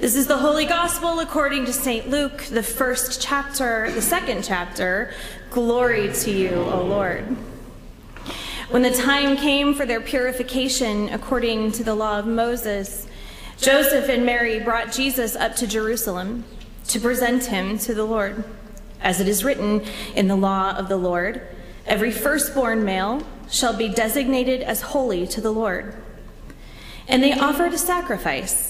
This is the Holy Gospel according to St. Luke, the first chapter, the second chapter. Glory to you, O Lord. When the time came for their purification according to the law of Moses, Joseph and Mary brought Jesus up to Jerusalem to present him to the Lord. As it is written in the law of the Lord, every firstborn male shall be designated as holy to the Lord. And they offered a sacrifice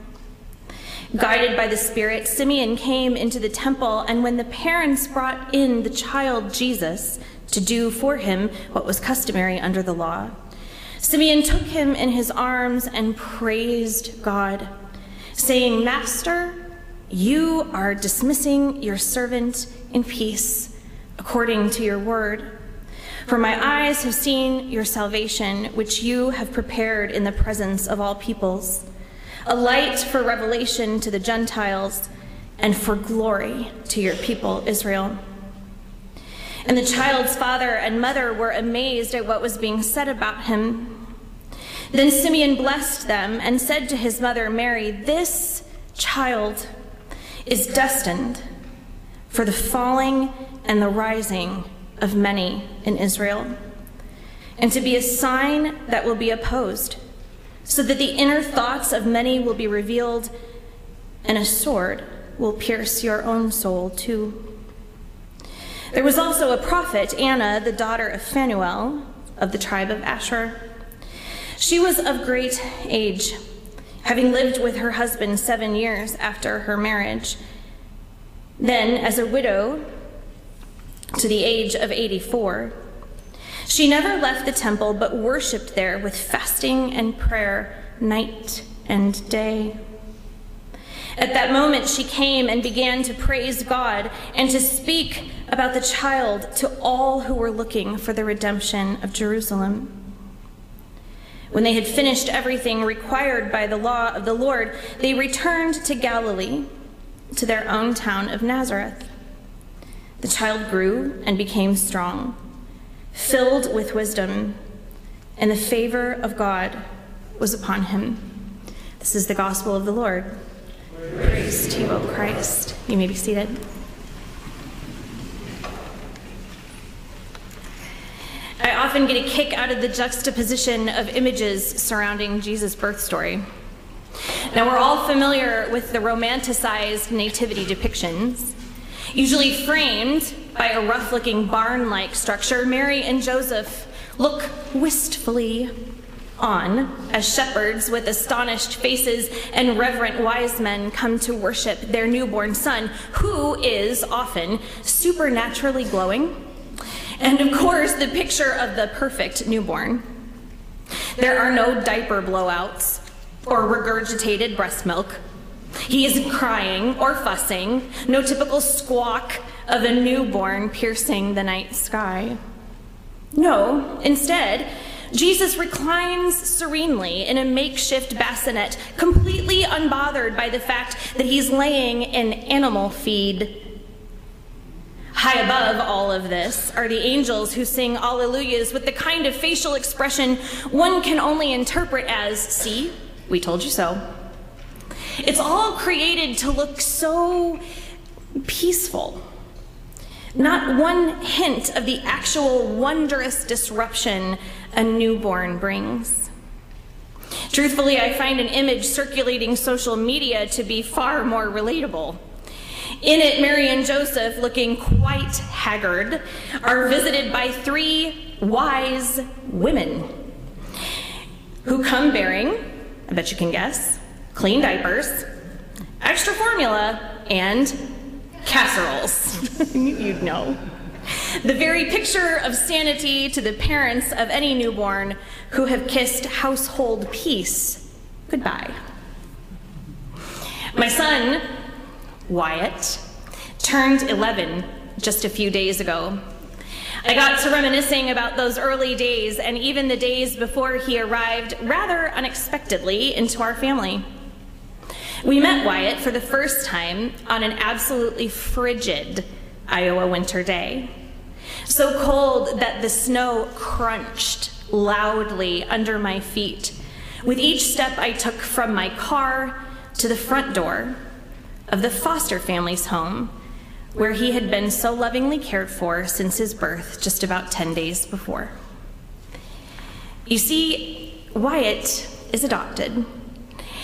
Guided by the Spirit, Simeon came into the temple, and when the parents brought in the child Jesus to do for him what was customary under the law, Simeon took him in his arms and praised God, saying, Master, you are dismissing your servant in peace, according to your word. For my eyes have seen your salvation, which you have prepared in the presence of all peoples a light for revelation to the Gentiles, and for glory to your people, Israel. And the child's father and mother were amazed at what was being said about him. Then Simeon blessed them and said to his mother Mary, This child is destined for the falling and the rising of many in Israel, and to be a sign that will be opposed so that the inner thoughts of many will be revealed, and a sword will pierce your own soul too. There was also a prophet, Anna, the daughter of Phanuel, of the tribe of Asher. She was of great age, having lived with her husband seven years after her marriage. Then, as a widow, to the age of 84, she never left the temple, but worshiped there with fasting and prayer night and day. At that moment, she came and began to praise God and to speak about the child to all who were looking for the redemption of Jerusalem. When they had finished everything required by the law of the Lord, they returned to Galilee, to their own town of Nazareth. The child grew and became strong filled with wisdom, and the favor of God was upon him. This is the gospel of the Lord. Praise to you, O Christ. You may be seated. I often get a kick out of the juxtaposition of images surrounding Jesus' birth story. Now, we're all familiar with the romanticized nativity depictions, usually framed by a rough looking barn like structure, Mary and Joseph look wistfully on as shepherds with astonished faces and reverent wise men come to worship their newborn son, who is often supernaturally glowing. And of course, the picture of the perfect newborn. There are no diaper blowouts or regurgitated breast milk. He isn't crying or fussing, no typical squawk of a newborn piercing the night sky. No, instead, Jesus reclines serenely in a makeshift bassinet, completely unbothered by the fact that he's laying in animal feed. High above all of this are the angels who sing alleluias with the kind of facial expression one can only interpret as, see, we told you so. It's all created to look so peaceful not one hint of the actual wondrous disruption a newborn brings. Truthfully, I find an image circulating social media to be far more relatable. In it, Mary and Joseph, looking quite haggard, are visited by three wise women who come bearing, I bet you can guess, clean diapers, extra formula, and casseroles. You'd know. The very picture of sanity to the parents of any newborn who have kissed household peace goodbye. My son Wyatt, turned 11 just a few days ago. I got to reminiscing about those early days and even the days before he arrived rather unexpectedly into our family. We met Wyatt for the first time on an absolutely frigid Iowa winter day. So cold that the snow crunched loudly under my feet with each step I took from my car to the front door of the foster family's home where he had been so lovingly cared for since his birth just about 10 days before. You see, Wyatt is adopted.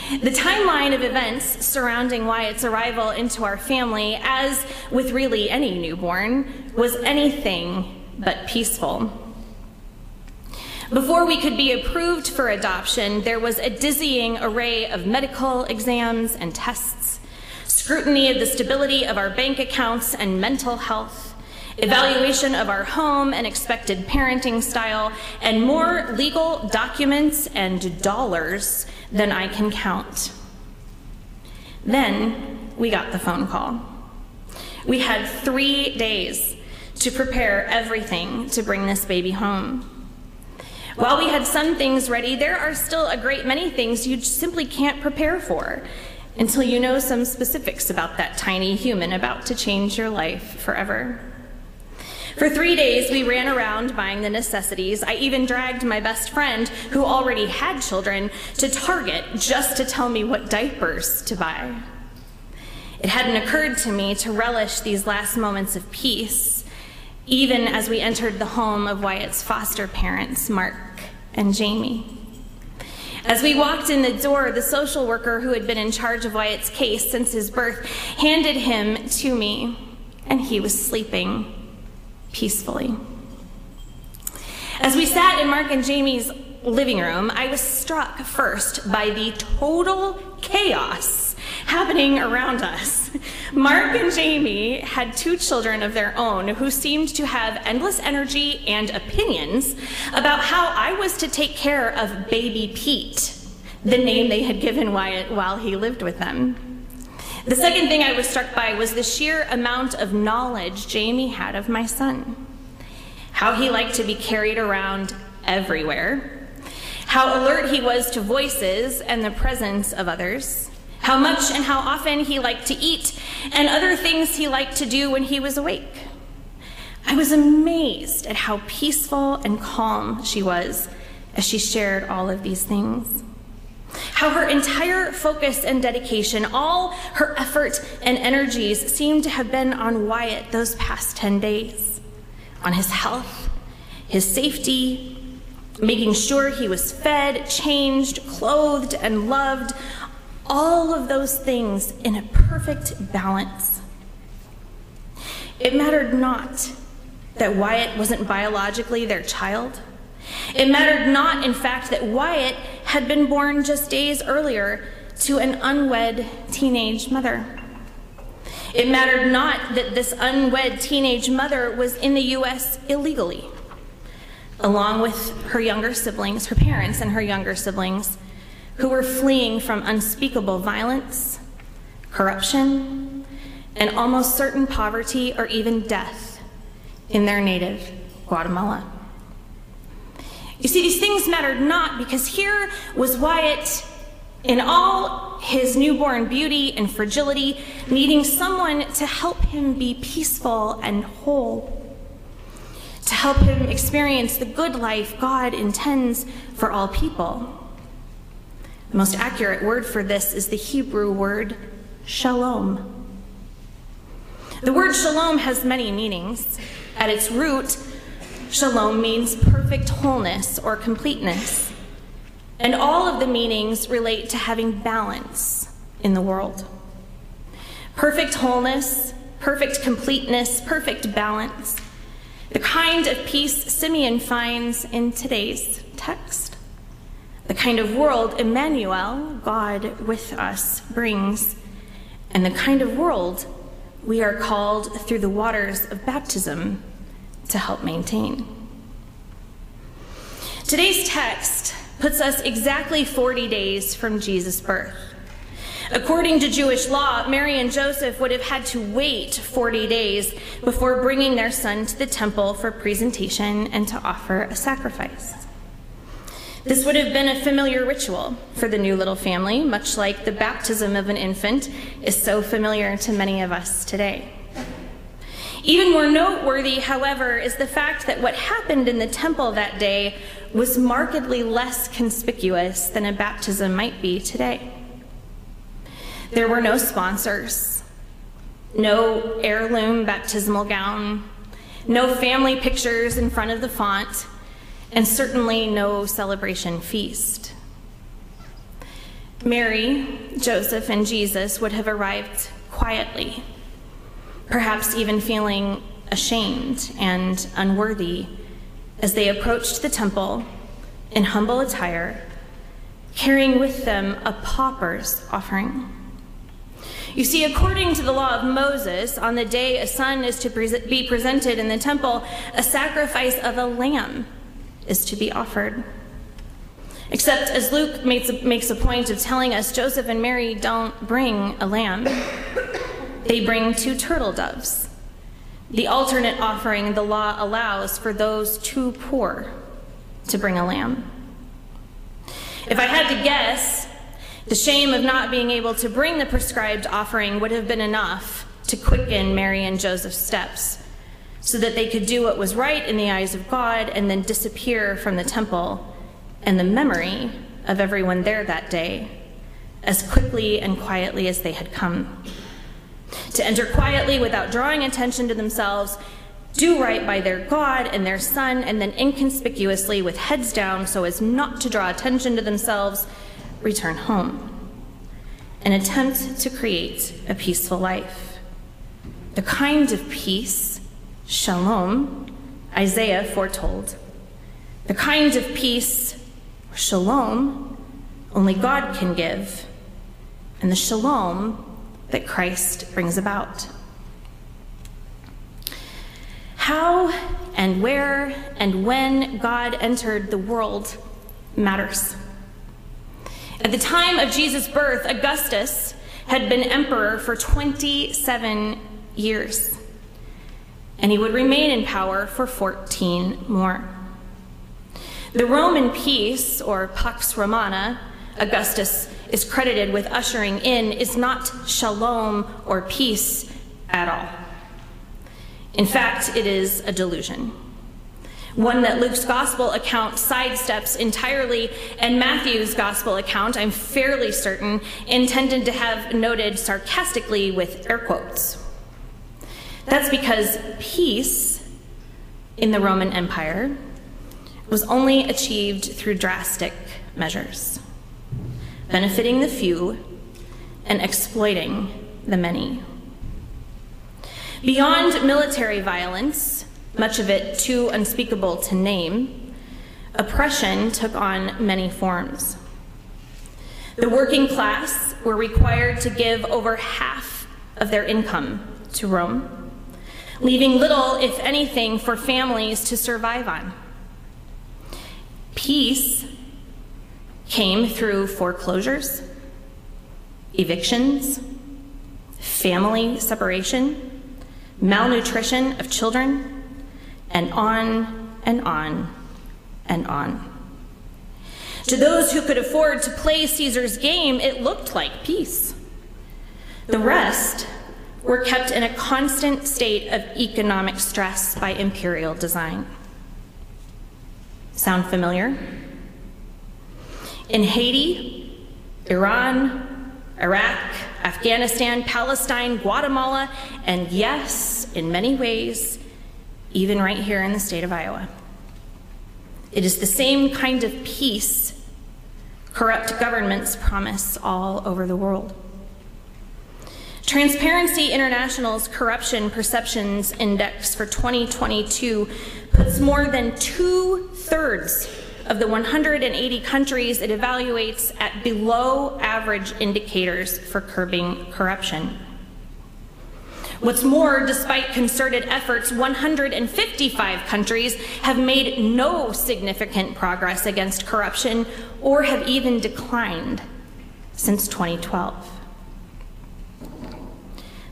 The timeline of events surrounding Wyatt's arrival into our family, as with really any newborn, was anything but peaceful. Before we could be approved for adoption, there was a dizzying array of medical exams and tests, scrutiny of the stability of our bank accounts and mental health, evaluation of our home and expected parenting style, and more legal documents and dollars than I can count. Then we got the phone call. We had three days to prepare everything to bring this baby home. While we had some things ready, there are still a great many things you simply can't prepare for until you know some specifics about that tiny human about to change your life forever. For three days, we ran around buying the necessities. I even dragged my best friend, who already had children, to Target just to tell me what diapers to buy. It hadn't occurred to me to relish these last moments of peace, even as we entered the home of Wyatt's foster parents, Mark and Jamie. As we walked in the door, the social worker who had been in charge of Wyatt's case since his birth handed him to me, and he was sleeping peacefully. As we sat in Mark and Jamie's living room, I was struck first by the total chaos happening around us. Mark and Jamie had two children of their own who seemed to have endless energy and opinions about how I was to take care of baby Pete, the name they had given Wyatt while he lived with them. The second thing I was struck by was the sheer amount of knowledge Jamie had of my son. How he liked to be carried around everywhere. How alert he was to voices and the presence of others how much and how often he liked to eat, and other things he liked to do when he was awake. I was amazed at how peaceful and calm she was as she shared all of these things. How her entire focus and dedication, all her effort and energies seemed to have been on Wyatt those past 10 days, on his health, his safety, making sure he was fed, changed, clothed, and loved, all of those things in a perfect balance. It mattered not that Wyatt wasn't biologically their child. It mattered not, in fact, that Wyatt had been born just days earlier to an unwed teenage mother. It mattered not that this unwed teenage mother was in the U.S. illegally, along with her younger siblings, her parents, and her younger siblings who were fleeing from unspeakable violence, corruption, and almost certain poverty or even death in their native Guatemala. You see, these things mattered not because here was Wyatt in all his newborn beauty and fragility, needing someone to help him be peaceful and whole, to help him experience the good life God intends for all people. The most accurate word for this is the Hebrew word shalom. The word shalom has many meanings. At its root, shalom means perfect wholeness or completeness. And all of the meanings relate to having balance in the world. Perfect wholeness, perfect completeness, perfect balance. The kind of peace Simeon finds in today's text the kind of world Emmanuel, God with us, brings, and the kind of world we are called through the waters of baptism to help maintain. Today's text puts us exactly 40 days from Jesus' birth. According to Jewish law, Mary and Joseph would have had to wait 40 days before bringing their son to the temple for presentation and to offer a sacrifice. This would have been a familiar ritual for the new little family, much like the baptism of an infant is so familiar to many of us today. Even more noteworthy, however, is the fact that what happened in the temple that day was markedly less conspicuous than a baptism might be today. There were no sponsors, no heirloom baptismal gown, no family pictures in front of the font, and certainly no celebration feast. Mary, Joseph, and Jesus would have arrived quietly, perhaps even feeling ashamed and unworthy as they approached the temple in humble attire, carrying with them a pauper's offering. You see, according to the law of Moses, on the day a son is to be presented in the temple, a sacrifice of a lamb is to be offered. Except, as Luke makes a, makes a point of telling us, Joseph and Mary don't bring a lamb, they bring two turtle doves, the alternate offering the law allows for those too poor to bring a lamb. If I had to guess, the shame of not being able to bring the prescribed offering would have been enough to quicken Mary and Joseph's steps so that they could do what was right in the eyes of God and then disappear from the temple and the memory of everyone there that day as quickly and quietly as they had come. To enter quietly without drawing attention to themselves, do right by their God and their Son, and then inconspicuously, with heads down so as not to draw attention to themselves, return home. An attempt to create a peaceful life. The kind of peace shalom, Isaiah foretold. The kind of peace, shalom, only God can give, and the shalom that Christ brings about. How and where and when God entered the world matters. At the time of Jesus' birth, Augustus had been emperor for 27 years and he would remain in power for 14 more. The Roman peace, or Pax Romana, Augustus is credited with ushering in, is not shalom or peace at all. In fact, it is a delusion. One that Luke's gospel account sidesteps entirely, and Matthew's gospel account, I'm fairly certain, intended to have noted sarcastically with air quotes. That's because peace in the Roman Empire was only achieved through drastic measures, benefiting the few and exploiting the many. Beyond military violence, much of it too unspeakable to name, oppression took on many forms. The working class were required to give over half of their income to Rome leaving little, if anything, for families to survive on. Peace came through foreclosures, evictions, family separation, malnutrition of children, and on and on and on. To those who could afford to play Caesar's game, it looked like peace. The rest were kept in a constant state of economic stress by imperial design. Sound familiar? In Haiti, Iran, Iraq, Afghanistan, Palestine, Guatemala, and yes, in many ways, even right here in the state of Iowa. It is the same kind of peace corrupt governments promise all over the world. Transparency International's Corruption Perceptions Index for 2022 puts more than two thirds of the 180 countries it evaluates at below average indicators for curbing corruption. What's more, despite concerted efforts, 155 countries have made no significant progress against corruption or have even declined since 2012.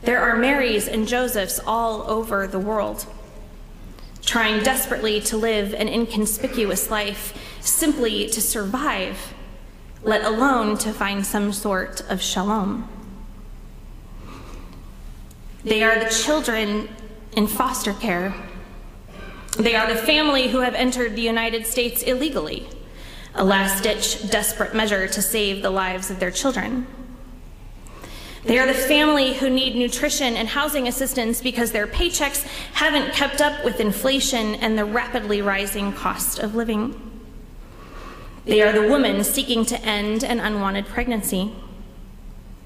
There are Marys and Josephs all over the world, trying desperately to live an inconspicuous life simply to survive, let alone to find some sort of shalom. They are the children in foster care. They are the family who have entered the United States illegally, a last ditch, desperate measure to save the lives of their children. They are the family who need nutrition and housing assistance because their paychecks haven't kept up with inflation and the rapidly rising cost of living. They are the woman seeking to end an unwanted pregnancy.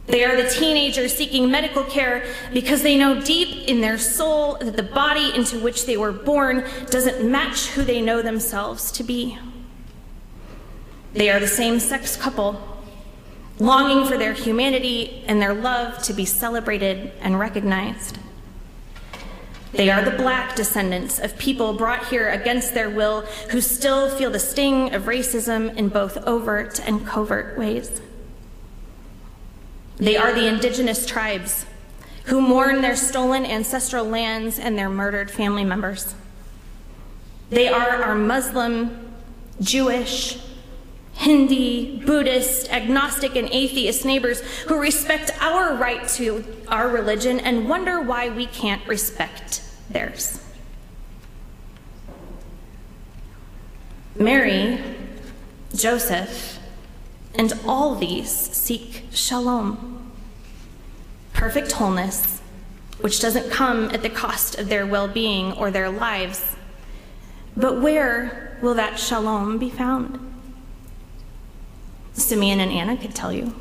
They are the teenager seeking medical care because they know deep in their soul that the body into which they were born doesn't match who they know themselves to be. They are the same sex couple longing for their humanity and their love to be celebrated and recognized. They are the black descendants of people brought here against their will who still feel the sting of racism in both overt and covert ways. They are the indigenous tribes who mourn their stolen ancestral lands and their murdered family members. They are our Muslim, Jewish, Hindi, Buddhist, agnostic, and atheist neighbors who respect our right to our religion and wonder why we can't respect theirs. Mary, Joseph, and all these seek shalom, perfect wholeness, which doesn't come at the cost of their well being or their lives. But where will that shalom be found? Simeon and Anna could tell you.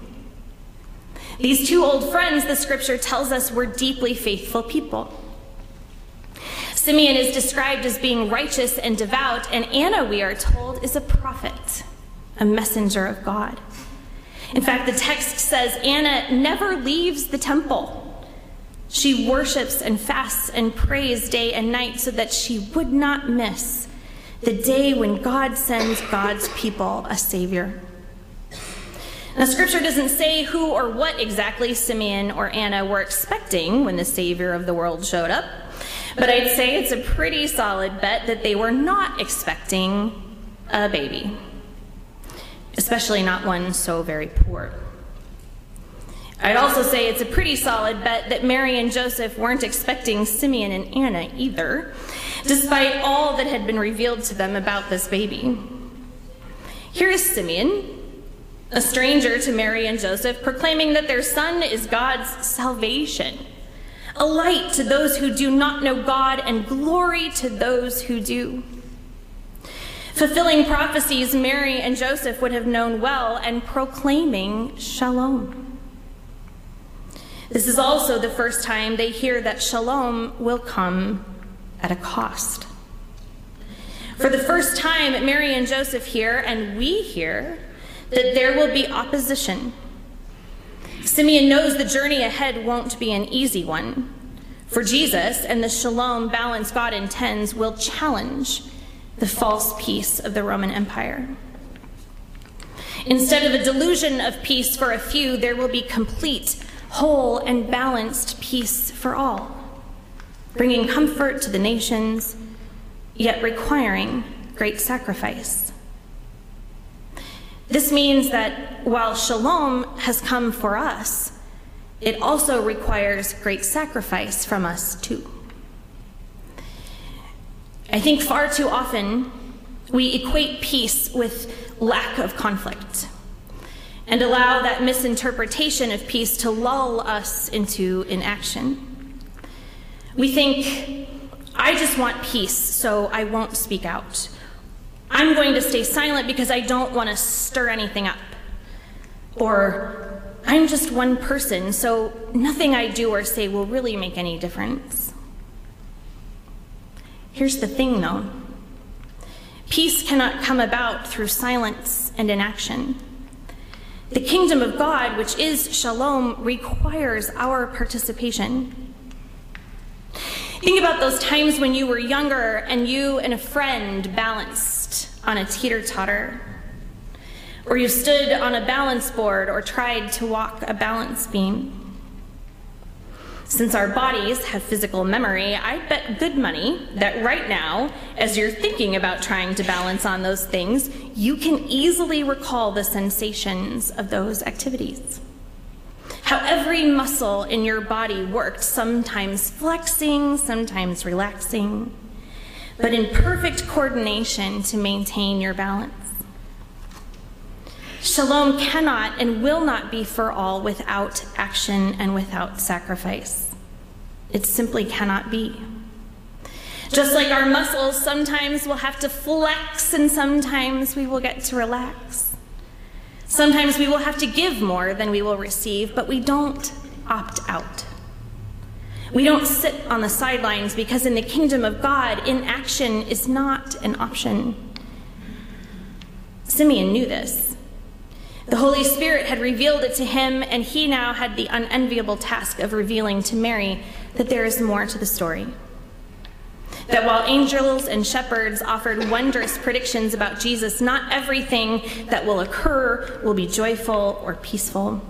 These two old friends, the scripture tells us, were deeply faithful people. Simeon is described as being righteous and devout, and Anna, we are told, is a prophet, a messenger of God. In fact, the text says Anna never leaves the temple. She worships and fasts and prays day and night so that she would not miss the day when God sends God's people a Savior. Now, scripture doesn't say who or what exactly Simeon or Anna were expecting when the Savior of the world showed up, but I'd say it's a pretty solid bet that they were not expecting a baby, especially not one so very poor. I'd also say it's a pretty solid bet that Mary and Joseph weren't expecting Simeon and Anna either, despite all that had been revealed to them about this baby. Here is Simeon, a stranger to Mary and Joseph, proclaiming that their son is God's salvation, a light to those who do not know God, and glory to those who do. Fulfilling prophecies Mary and Joseph would have known well and proclaiming shalom. This is also the first time they hear that shalom will come at a cost. For the first time, Mary and Joseph hear, and we hear, that there will be opposition. Simeon knows the journey ahead won't be an easy one. For Jesus and the shalom balance God intends will challenge the false peace of the Roman Empire. Instead of a delusion of peace for a few, there will be complete, whole, and balanced peace for all, bringing comfort to the nations, yet requiring great sacrifice. This means that while shalom has come for us, it also requires great sacrifice from us too. I think far too often we equate peace with lack of conflict and allow that misinterpretation of peace to lull us into inaction. We think, I just want peace, so I won't speak out. I'm going to stay silent because I don't want to stir anything up. Or, I'm just one person, so nothing I do or say will really make any difference. Here's the thing though peace cannot come about through silence and inaction. The kingdom of God, which is shalom, requires our participation. Think about those times when you were younger and you and a friend balanced on a teeter totter, or you stood on a balance board or tried to walk a balance beam. Since our bodies have physical memory, I bet good money that right now, as you're thinking about trying to balance on those things, you can easily recall the sensations of those activities. How every muscle in your body worked, sometimes flexing, sometimes relaxing, but in perfect coordination to maintain your balance. Shalom cannot and will not be for all without action and without sacrifice. It simply cannot be. Just like our muscles, sometimes we'll have to flex and sometimes we will get to relax. Sometimes we will have to give more than we will receive, but we don't opt out. We don't sit on the sidelines because in the kingdom of God, inaction is not an option. Simeon knew this. The Holy Spirit had revealed it to him, and he now had the unenviable task of revealing to Mary that there is more to the story. That while angels and shepherds offered wondrous predictions about Jesus, not everything that will occur will be joyful or peaceful.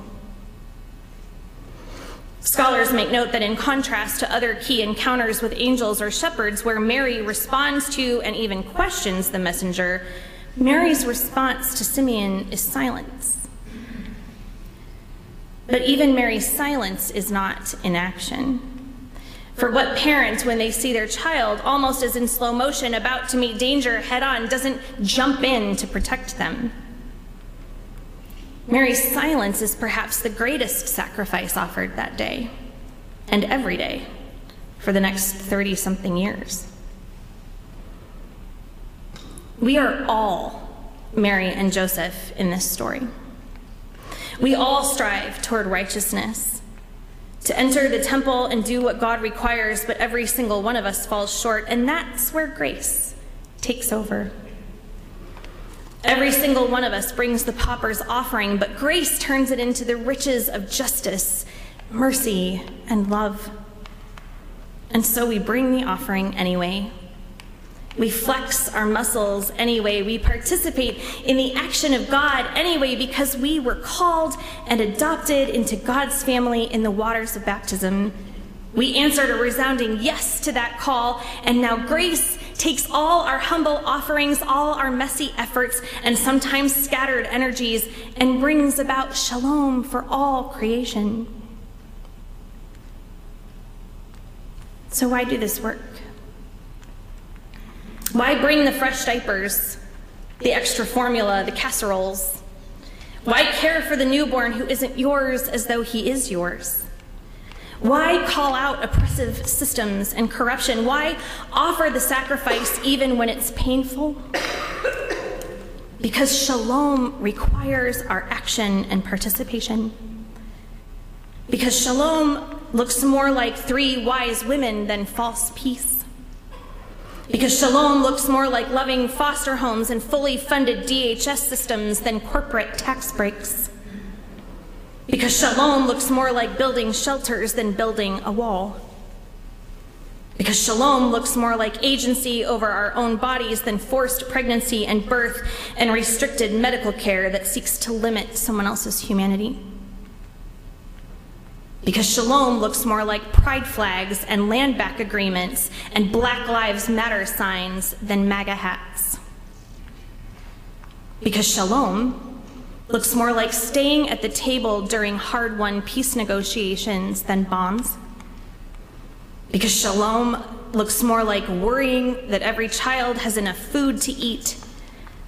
Scholars make note that in contrast to other key encounters with angels or shepherds, where Mary responds to and even questions the messenger, Mary's response to Simeon is silence. But even Mary's silence is not inaction. For what parent, when they see their child almost as in slow motion about to meet danger head on, doesn't jump in to protect them? Mary's silence is perhaps the greatest sacrifice offered that day and every day for the next 30 something years. We are all Mary and Joseph in this story. We all strive toward righteousness, to enter the temple and do what God requires, but every single one of us falls short, and that's where grace takes over. Every single one of us brings the pauper's offering, but grace turns it into the riches of justice, mercy, and love. And so we bring the offering anyway. We flex our muscles anyway. We participate in the action of God anyway because we were called and adopted into God's family in the waters of baptism. We answered a resounding yes to that call, and now grace takes all our humble offerings, all our messy efforts, and sometimes scattered energies, and brings about shalom for all creation. So, why do this work? Why bring the fresh diapers, the extra formula, the casseroles? Why care for the newborn who isn't yours as though he is yours? Why call out oppressive systems and corruption? Why offer the sacrifice even when it's painful? Because shalom requires our action and participation. Because shalom looks more like three wise women than false peace. Because shalom looks more like loving foster homes and fully funded DHS systems than corporate tax breaks. Because shalom looks more like building shelters than building a wall. Because shalom looks more like agency over our own bodies than forced pregnancy and birth and restricted medical care that seeks to limit someone else's humanity because shalom looks more like pride flags and land back agreements and Black Lives Matter signs than MAGA hats. Because shalom looks more like staying at the table during hard won peace negotiations than bombs. Because shalom looks more like worrying that every child has enough food to eat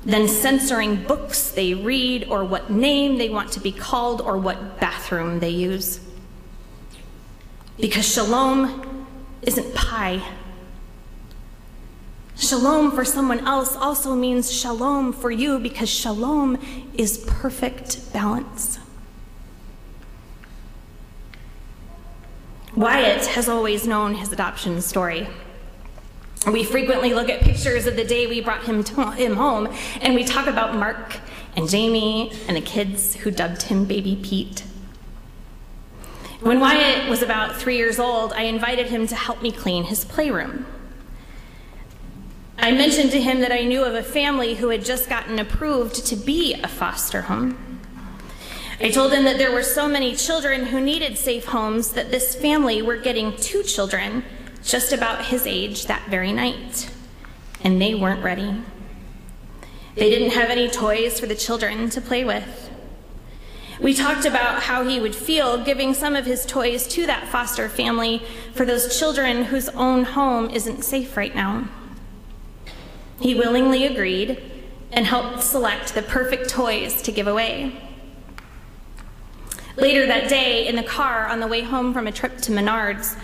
than censoring books they read or what name they want to be called or what bathroom they use. Because shalom isn't pie. Shalom for someone else also means shalom for you because shalom is perfect balance. Wyatt has always known his adoption story. We frequently look at pictures of the day we brought him, to, him home, and we talk about Mark and Jamie and the kids who dubbed him Baby Pete. When Wyatt was about three years old, I invited him to help me clean his playroom. I mentioned to him that I knew of a family who had just gotten approved to be a foster home. I told him that there were so many children who needed safe homes that this family were getting two children just about his age that very night, and they weren't ready. They didn't have any toys for the children to play with. We talked about how he would feel giving some of his toys to that foster family for those children whose own home isn't safe right now. He willingly agreed and helped select the perfect toys to give away. Later that day, in the car on the way home from a trip to Menards,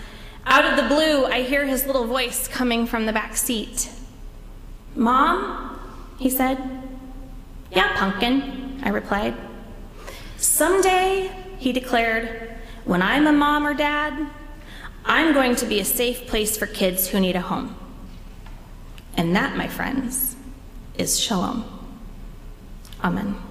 out of the blue, I hear his little voice coming from the back seat. Mom? He said. Yeah, pumpkin, I replied. Someday, he declared, when I'm a mom or dad, I'm going to be a safe place for kids who need a home. And that, my friends, is shalom. Amen.